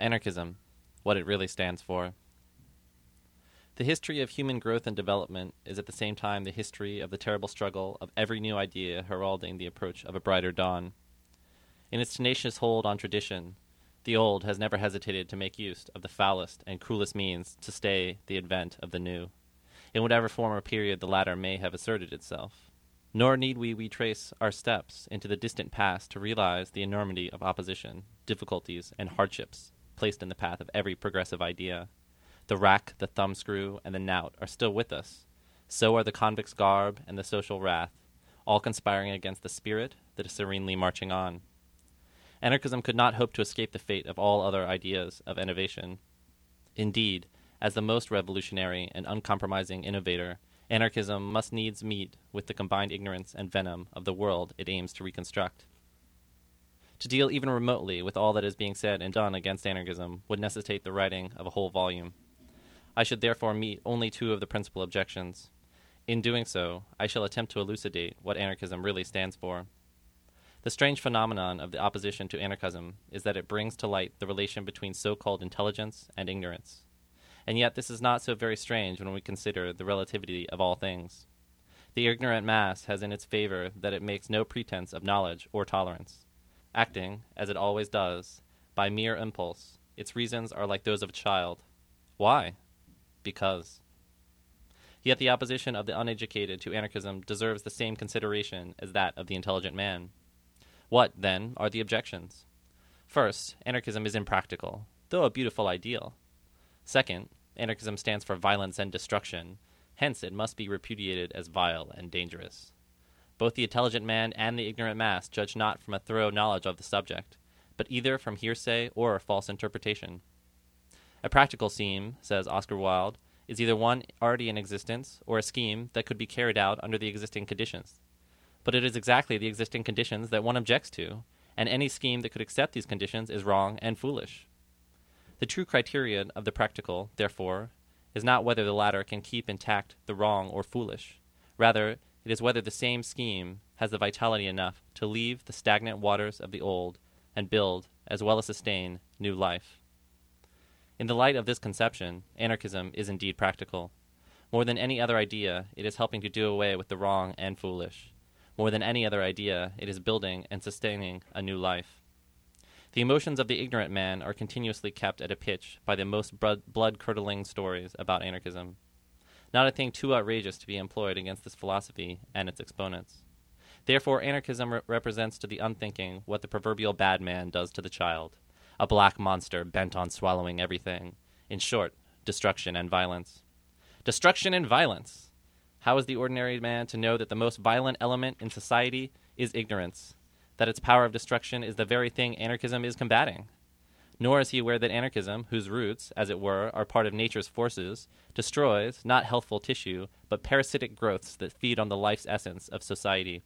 Anarchism, what it really stands for. The history of human growth and development is at the same time the history of the terrible struggle of every new idea heralding the approach of a brighter dawn. In its tenacious hold on tradition, the old has never hesitated to make use of the foulest and cruelest means to stay the advent of the new, in whatever form or period the latter may have asserted itself. Nor need we retrace our steps into the distant past to realize the enormity of opposition, difficulties, and hardships placed in the path of every progressive idea. The rack, the thumbscrew, and the knout are still with us. So are the convict's garb and the social wrath, all conspiring against the spirit that is serenely marching on. Anarchism could not hope to escape the fate of all other ideas of innovation. Indeed, as the most revolutionary and uncompromising innovator, anarchism must needs meet with the combined ignorance and venom of the world it aims to reconstruct. To deal even remotely with all that is being said and done against anarchism would necessitate the writing of a whole volume. I should therefore meet only two of the principal objections. In doing so, I shall attempt to elucidate what anarchism really stands for. The strange phenomenon of the opposition to anarchism is that it brings to light the relation between so called intelligence and ignorance. And yet, this is not so very strange when we consider the relativity of all things. The ignorant mass has in its favor that it makes no pretense of knowledge or tolerance. Acting, as it always does, by mere impulse, its reasons are like those of a child. Why? Because. Yet the opposition of the uneducated to anarchism deserves the same consideration as that of the intelligent man. What, then, are the objections? First, anarchism is impractical, though a beautiful ideal. Second, anarchism stands for violence and destruction, hence, it must be repudiated as vile and dangerous. Both the intelligent man and the ignorant mass judge not from a thorough knowledge of the subject, but either from hearsay or false interpretation. A practical scheme, says Oscar Wilde, is either one already in existence or a scheme that could be carried out under the existing conditions. But it is exactly the existing conditions that one objects to, and any scheme that could accept these conditions is wrong and foolish. The true criterion of the practical, therefore, is not whether the latter can keep intact the wrong or foolish. Rather, it is whether the same scheme has the vitality enough to leave the stagnant waters of the old and build, as well as sustain, new life. In the light of this conception, anarchism is indeed practical. More than any other idea, it is helping to do away with the wrong and foolish. More than any other idea, it is building and sustaining a new life. The emotions of the ignorant man are continuously kept at a pitch by the most blood curdling stories about anarchism not a thing too outrageous to be employed against this philosophy and its exponents. Therefore, anarchism re- represents to the unthinking what the proverbial bad man does to the child a black monster bent on swallowing everything. In short, destruction and violence. Destruction and violence! How is the ordinary man to know that the most violent element in society is ignorance? That its power of destruction is the very thing anarchism is combating? Nor is he aware that anarchism, whose roots, as it were, are part of nature's forces, destroys not healthful tissue, but parasitic growths that feed on the life's essence of society.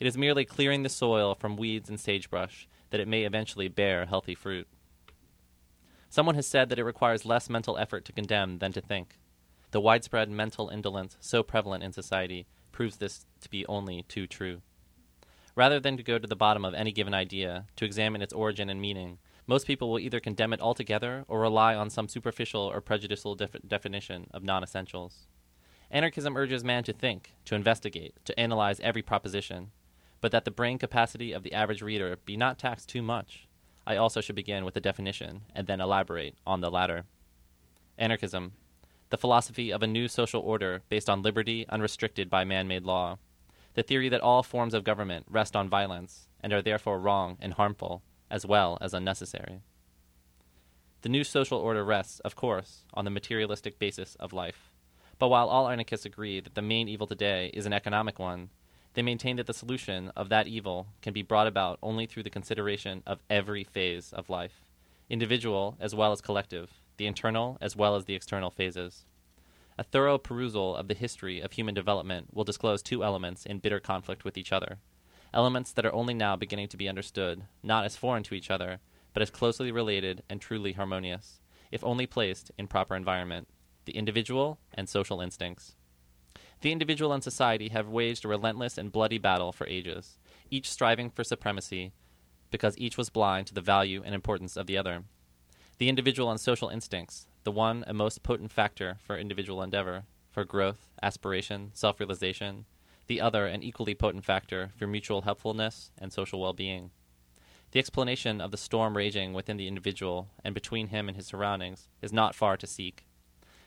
It is merely clearing the soil from weeds and sagebrush that it may eventually bear healthy fruit. Someone has said that it requires less mental effort to condemn than to think. The widespread mental indolence so prevalent in society proves this to be only too true. Rather than to go to the bottom of any given idea, to examine its origin and meaning, most people will either condemn it altogether or rely on some superficial or prejudicial def- definition of non essentials. Anarchism urges man to think, to investigate, to analyze every proposition, but that the brain capacity of the average reader be not taxed too much. I also should begin with the definition and then elaborate on the latter. Anarchism, the philosophy of a new social order based on liberty unrestricted by man made law, the theory that all forms of government rest on violence and are therefore wrong and harmful, as well as unnecessary. The new social order rests, of course, on the materialistic basis of life. But while all anarchists agree that the main evil today is an economic one, they maintain that the solution of that evil can be brought about only through the consideration of every phase of life, individual as well as collective, the internal as well as the external phases. A thorough perusal of the history of human development will disclose two elements in bitter conflict with each other elements that are only now beginning to be understood, not as foreign to each other, but as closely related and truly harmonious, if only placed in proper environment the individual and social instincts. The individual and society have waged a relentless and bloody battle for ages, each striving for supremacy because each was blind to the value and importance of the other. The individual and social instincts, the one a most potent factor for individual endeavor, for growth, aspiration, self realization, the other an equally potent factor for mutual helpfulness and social well being. The explanation of the storm raging within the individual and between him and his surroundings is not far to seek.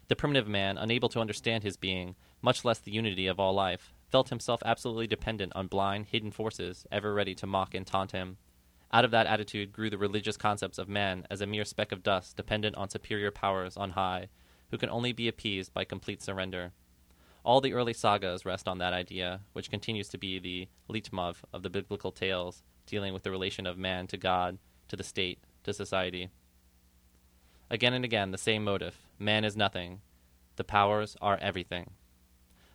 The primitive man, unable to understand his being, much less the unity of all life, felt himself absolutely dependent on blind, hidden forces ever ready to mock and taunt him. Out of that attitude grew the religious concepts of man as a mere speck of dust dependent on superior powers on high, who can only be appeased by complete surrender. All the early sagas rest on that idea, which continues to be the leitmotif of the biblical tales dealing with the relation of man to God, to the state, to society. Again and again, the same motive man is nothing, the powers are everything.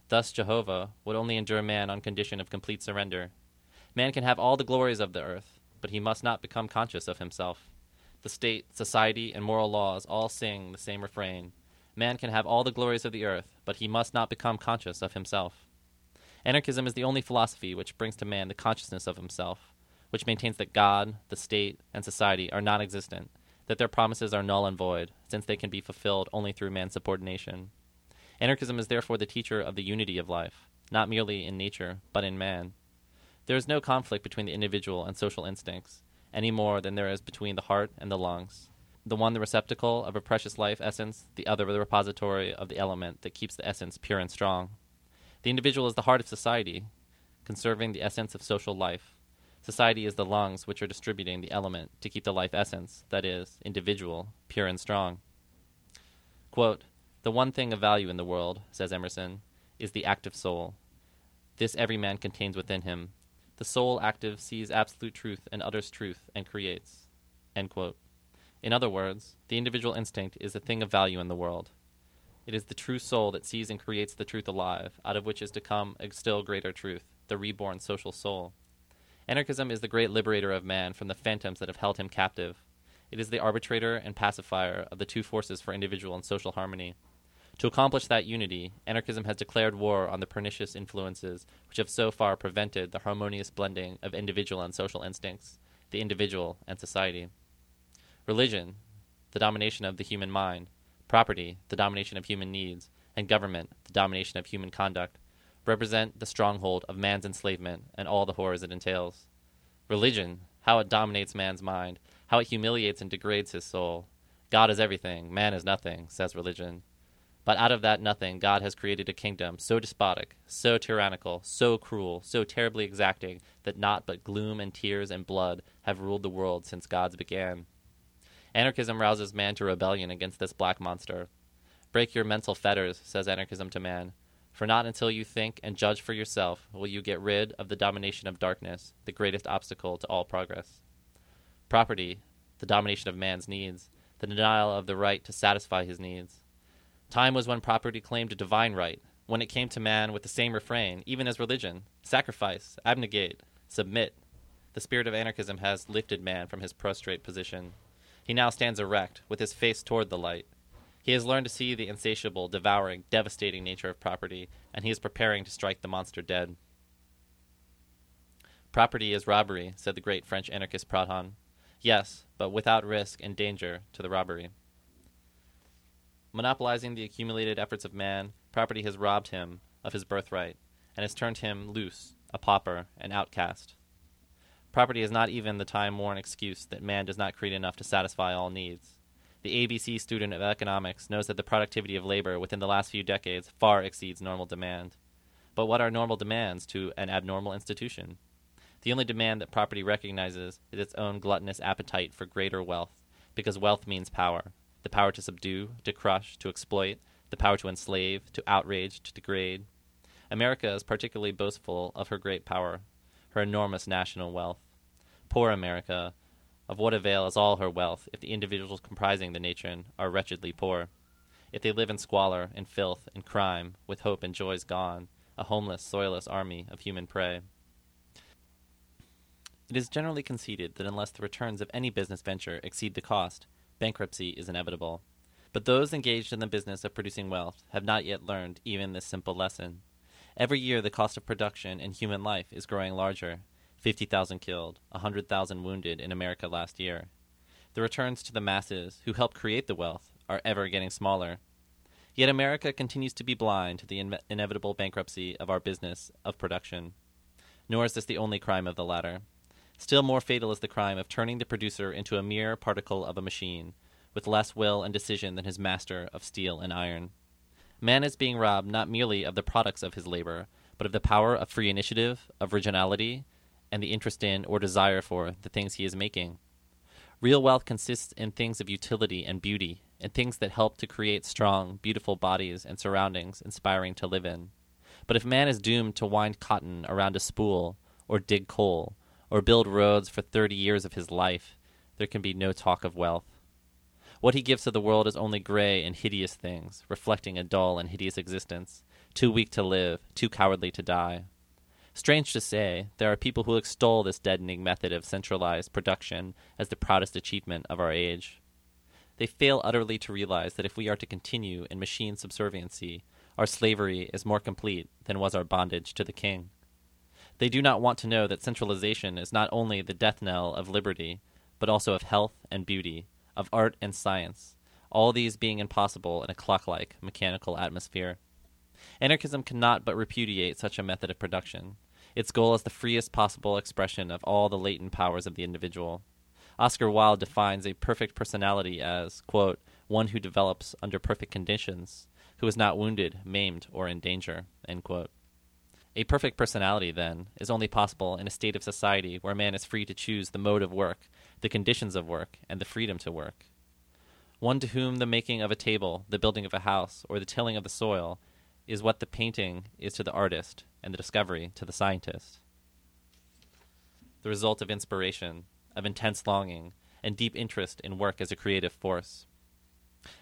Thus, Jehovah would only endure man on condition of complete surrender. Man can have all the glories of the earth, but he must not become conscious of himself. The state, society, and moral laws all sing the same refrain Man can have all the glories of the earth, but he must not become conscious of himself. Anarchism is the only philosophy which brings to man the consciousness of himself, which maintains that God, the state, and society are non existent, that their promises are null and void, since they can be fulfilled only through man's subordination. Anarchism is therefore the teacher of the unity of life, not merely in nature, but in man. There is no conflict between the individual and social instincts, any more than there is between the heart and the lungs. The one the receptacle of a precious life essence, the other the repository of the element that keeps the essence pure and strong. The individual is the heart of society, conserving the essence of social life. Society is the lungs which are distributing the element to keep the life essence, that is, individual, pure and strong. Quote, the one thing of value in the world, says Emerson, is the active soul. This every man contains within him. The soul active sees absolute truth and utters truth and creates. In other words, the individual instinct is a thing of value in the world. It is the true soul that sees and creates the truth alive, out of which is to come a still greater truth, the reborn social soul. Anarchism is the great liberator of man from the phantoms that have held him captive. It is the arbitrator and pacifier of the two forces for individual and social harmony. To accomplish that unity, anarchism has declared war on the pernicious influences which have so far prevented the harmonious blending of individual and social instincts, the individual and society. Religion, the domination of the human mind, property, the domination of human needs, and government, the domination of human conduct, represent the stronghold of man's enslavement and all the horrors it entails. Religion, how it dominates man's mind, how it humiliates and degrades his soul. God is everything, man is nothing, says religion. But out of that nothing, God has created a kingdom so despotic, so tyrannical, so cruel, so terribly exacting, that naught but gloom and tears and blood have ruled the world since gods began. Anarchism rouses man to rebellion against this black monster. Break your mental fetters, says anarchism to man. For not until you think and judge for yourself will you get rid of the domination of darkness, the greatest obstacle to all progress. Property, the domination of man's needs, the denial of the right to satisfy his needs. Time was when property claimed a divine right, when it came to man with the same refrain, even as religion sacrifice, abnegate, submit. The spirit of anarchism has lifted man from his prostrate position. He now stands erect, with his face toward the light. He has learned to see the insatiable, devouring, devastating nature of property, and he is preparing to strike the monster dead. Property is robbery, said the great French anarchist Proudhon. Yes, but without risk and danger to the robbery. Monopolizing the accumulated efforts of man, property has robbed him of his birthright, and has turned him loose, a pauper, an outcast. Property is not even the time worn excuse that man does not create enough to satisfy all needs. The ABC student of economics knows that the productivity of labor within the last few decades far exceeds normal demand. But what are normal demands to an abnormal institution? The only demand that property recognizes is its own gluttonous appetite for greater wealth, because wealth means power the power to subdue, to crush, to exploit, the power to enslave, to outrage, to degrade. America is particularly boastful of her great power, her enormous national wealth. Poor America, of what avail is all her wealth if the individuals comprising the nation are wretchedly poor? If they live in squalor, in filth, in crime, with hope and joys gone, a homeless, soilless army of human prey. It is generally conceded that unless the returns of any business venture exceed the cost, bankruptcy is inevitable. But those engaged in the business of producing wealth have not yet learned even this simple lesson. Every year, the cost of production in human life is growing larger, 50,000 killed, 100,000 wounded in America last year. The returns to the masses who helped create the wealth are ever getting smaller. Yet America continues to be blind to the in- inevitable bankruptcy of our business of production. Nor is this the only crime of the latter. Still more fatal is the crime of turning the producer into a mere particle of a machine, with less will and decision than his master of steel and iron. Man is being robbed not merely of the products of his labor, but of the power of free initiative, of originality, and the interest in or desire for the things he is making. Real wealth consists in things of utility and beauty, and things that help to create strong, beautiful bodies and surroundings inspiring to live in. But if man is doomed to wind cotton around a spool, or dig coal, or build roads for thirty years of his life, there can be no talk of wealth. What he gives to the world is only gray and hideous things, reflecting a dull and hideous existence, too weak to live, too cowardly to die. Strange to say, there are people who extol this deadening method of centralized production as the proudest achievement of our age. They fail utterly to realize that if we are to continue in machine subserviency, our slavery is more complete than was our bondage to the king. They do not want to know that centralization is not only the death knell of liberty, but also of health and beauty, of art and science, all these being impossible in a clock like, mechanical atmosphere. Anarchism cannot but repudiate such a method of production. Its goal is the freest possible expression of all the latent powers of the individual. Oscar Wilde defines a perfect personality as, quote, one who develops under perfect conditions, who is not wounded, maimed, or in danger, A perfect personality, then, is only possible in a state of society where man is free to choose the mode of work the conditions of work, and the freedom to work. One to whom the making of a table, the building of a house, or the tilling of the soil is what the painting is to the artist, and the discovery to the scientist. The result of inspiration, of intense longing, and deep interest in work as a creative force.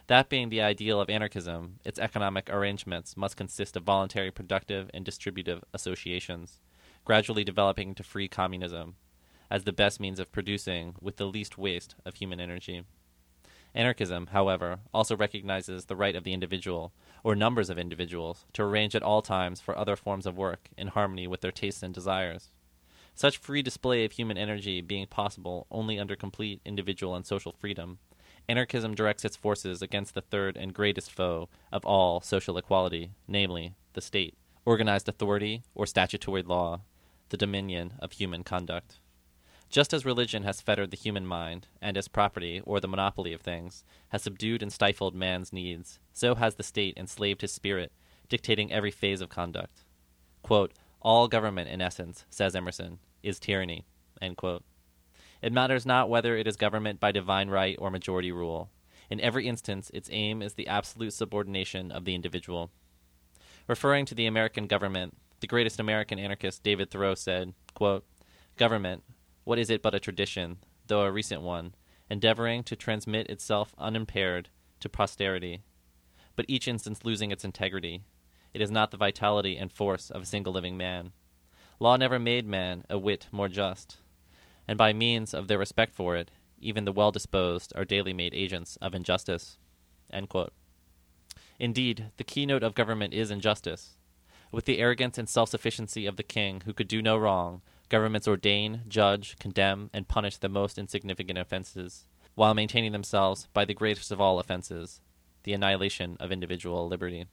That being the ideal of anarchism, its economic arrangements must consist of voluntary productive and distributive associations, gradually developing to free communism, as the best means of producing with the least waste of human energy. Anarchism, however, also recognizes the right of the individual, or numbers of individuals, to arrange at all times for other forms of work in harmony with their tastes and desires. Such free display of human energy being possible only under complete individual and social freedom, anarchism directs its forces against the third and greatest foe of all social equality, namely, the state, organized authority, or statutory law, the dominion of human conduct. Just as religion has fettered the human mind, and as property, or the monopoly of things, has subdued and stifled man's needs, so has the state enslaved his spirit, dictating every phase of conduct. Quote, All government, in essence, says Emerson, is tyranny. It matters not whether it is government by divine right or majority rule. In every instance, its aim is the absolute subordination of the individual. Referring to the American government, the greatest American anarchist David Thoreau said, quote, Government, what is it but a tradition, though a recent one, endeavoring to transmit itself unimpaired to posterity, but each instance losing its integrity? It is not the vitality and force of a single living man. Law never made man a whit more just, and by means of their respect for it, even the well disposed are daily made agents of injustice. Indeed, the keynote of government is injustice. With the arrogance and self sufficiency of the king, who could do no wrong, Governments ordain, judge, condemn, and punish the most insignificant offenses, while maintaining themselves by the greatest of all offenses, the annihilation of individual liberty.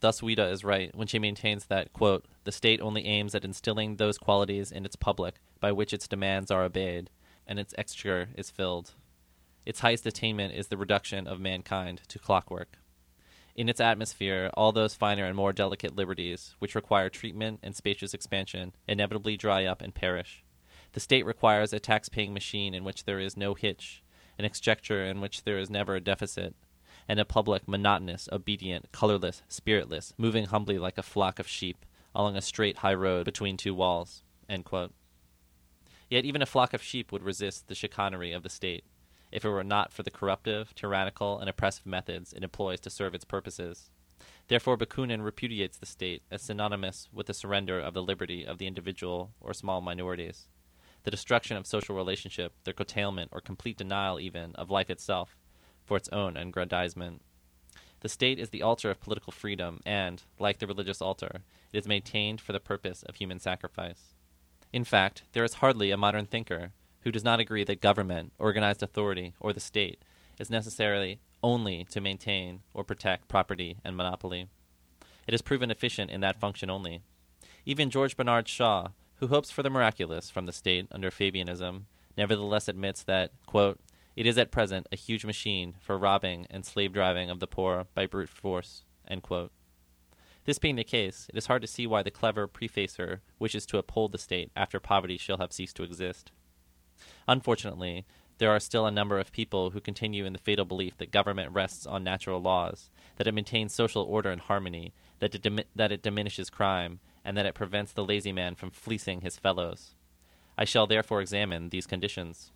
Thus, Ouida is right when she maintains that, quote, the state only aims at instilling those qualities in its public by which its demands are obeyed, and its exchequer is filled. Its highest attainment is the reduction of mankind to clockwork in its atmosphere, all those finer and more delicate liberties, which require treatment and spacious expansion, inevitably dry up and perish. The state requires a tax paying machine in which there is no hitch, an exchequer in which there is never a deficit, and a public monotonous, obedient, colorless, spiritless, moving humbly like a flock of sheep along a straight high road between two walls. Yet even a flock of sheep would resist the chicanery of the state if it were not for the corruptive, tyrannical, and oppressive methods it employs to serve its purposes. Therefore, Bakunin repudiates the state as synonymous with the surrender of the liberty of the individual or small minorities, the destruction of social relationship, their curtailment or complete denial, even, of life itself, for its own aggrandizement. The state is the altar of political freedom, and, like the religious altar, it is maintained for the purpose of human sacrifice. In fact, there is hardly a modern thinker who does not agree that government, organized authority, or the state is necessarily only to maintain or protect property and monopoly. It has proven efficient in that function only. Even George Bernard Shaw, who hopes for the miraculous from the state under Fabianism, nevertheless admits that, quote, it is at present a huge machine for robbing and slave driving of the poor by brute force. This being the case, it is hard to see why the clever prefacer wishes to uphold the state after poverty shall have ceased to exist. Unfortunately, there are still a number of people who continue in the fatal belief that government rests on natural laws, that it maintains social order and harmony, that it, that it diminishes crime, and that it prevents the lazy man from fleecing his fellows. I shall therefore examine these conditions.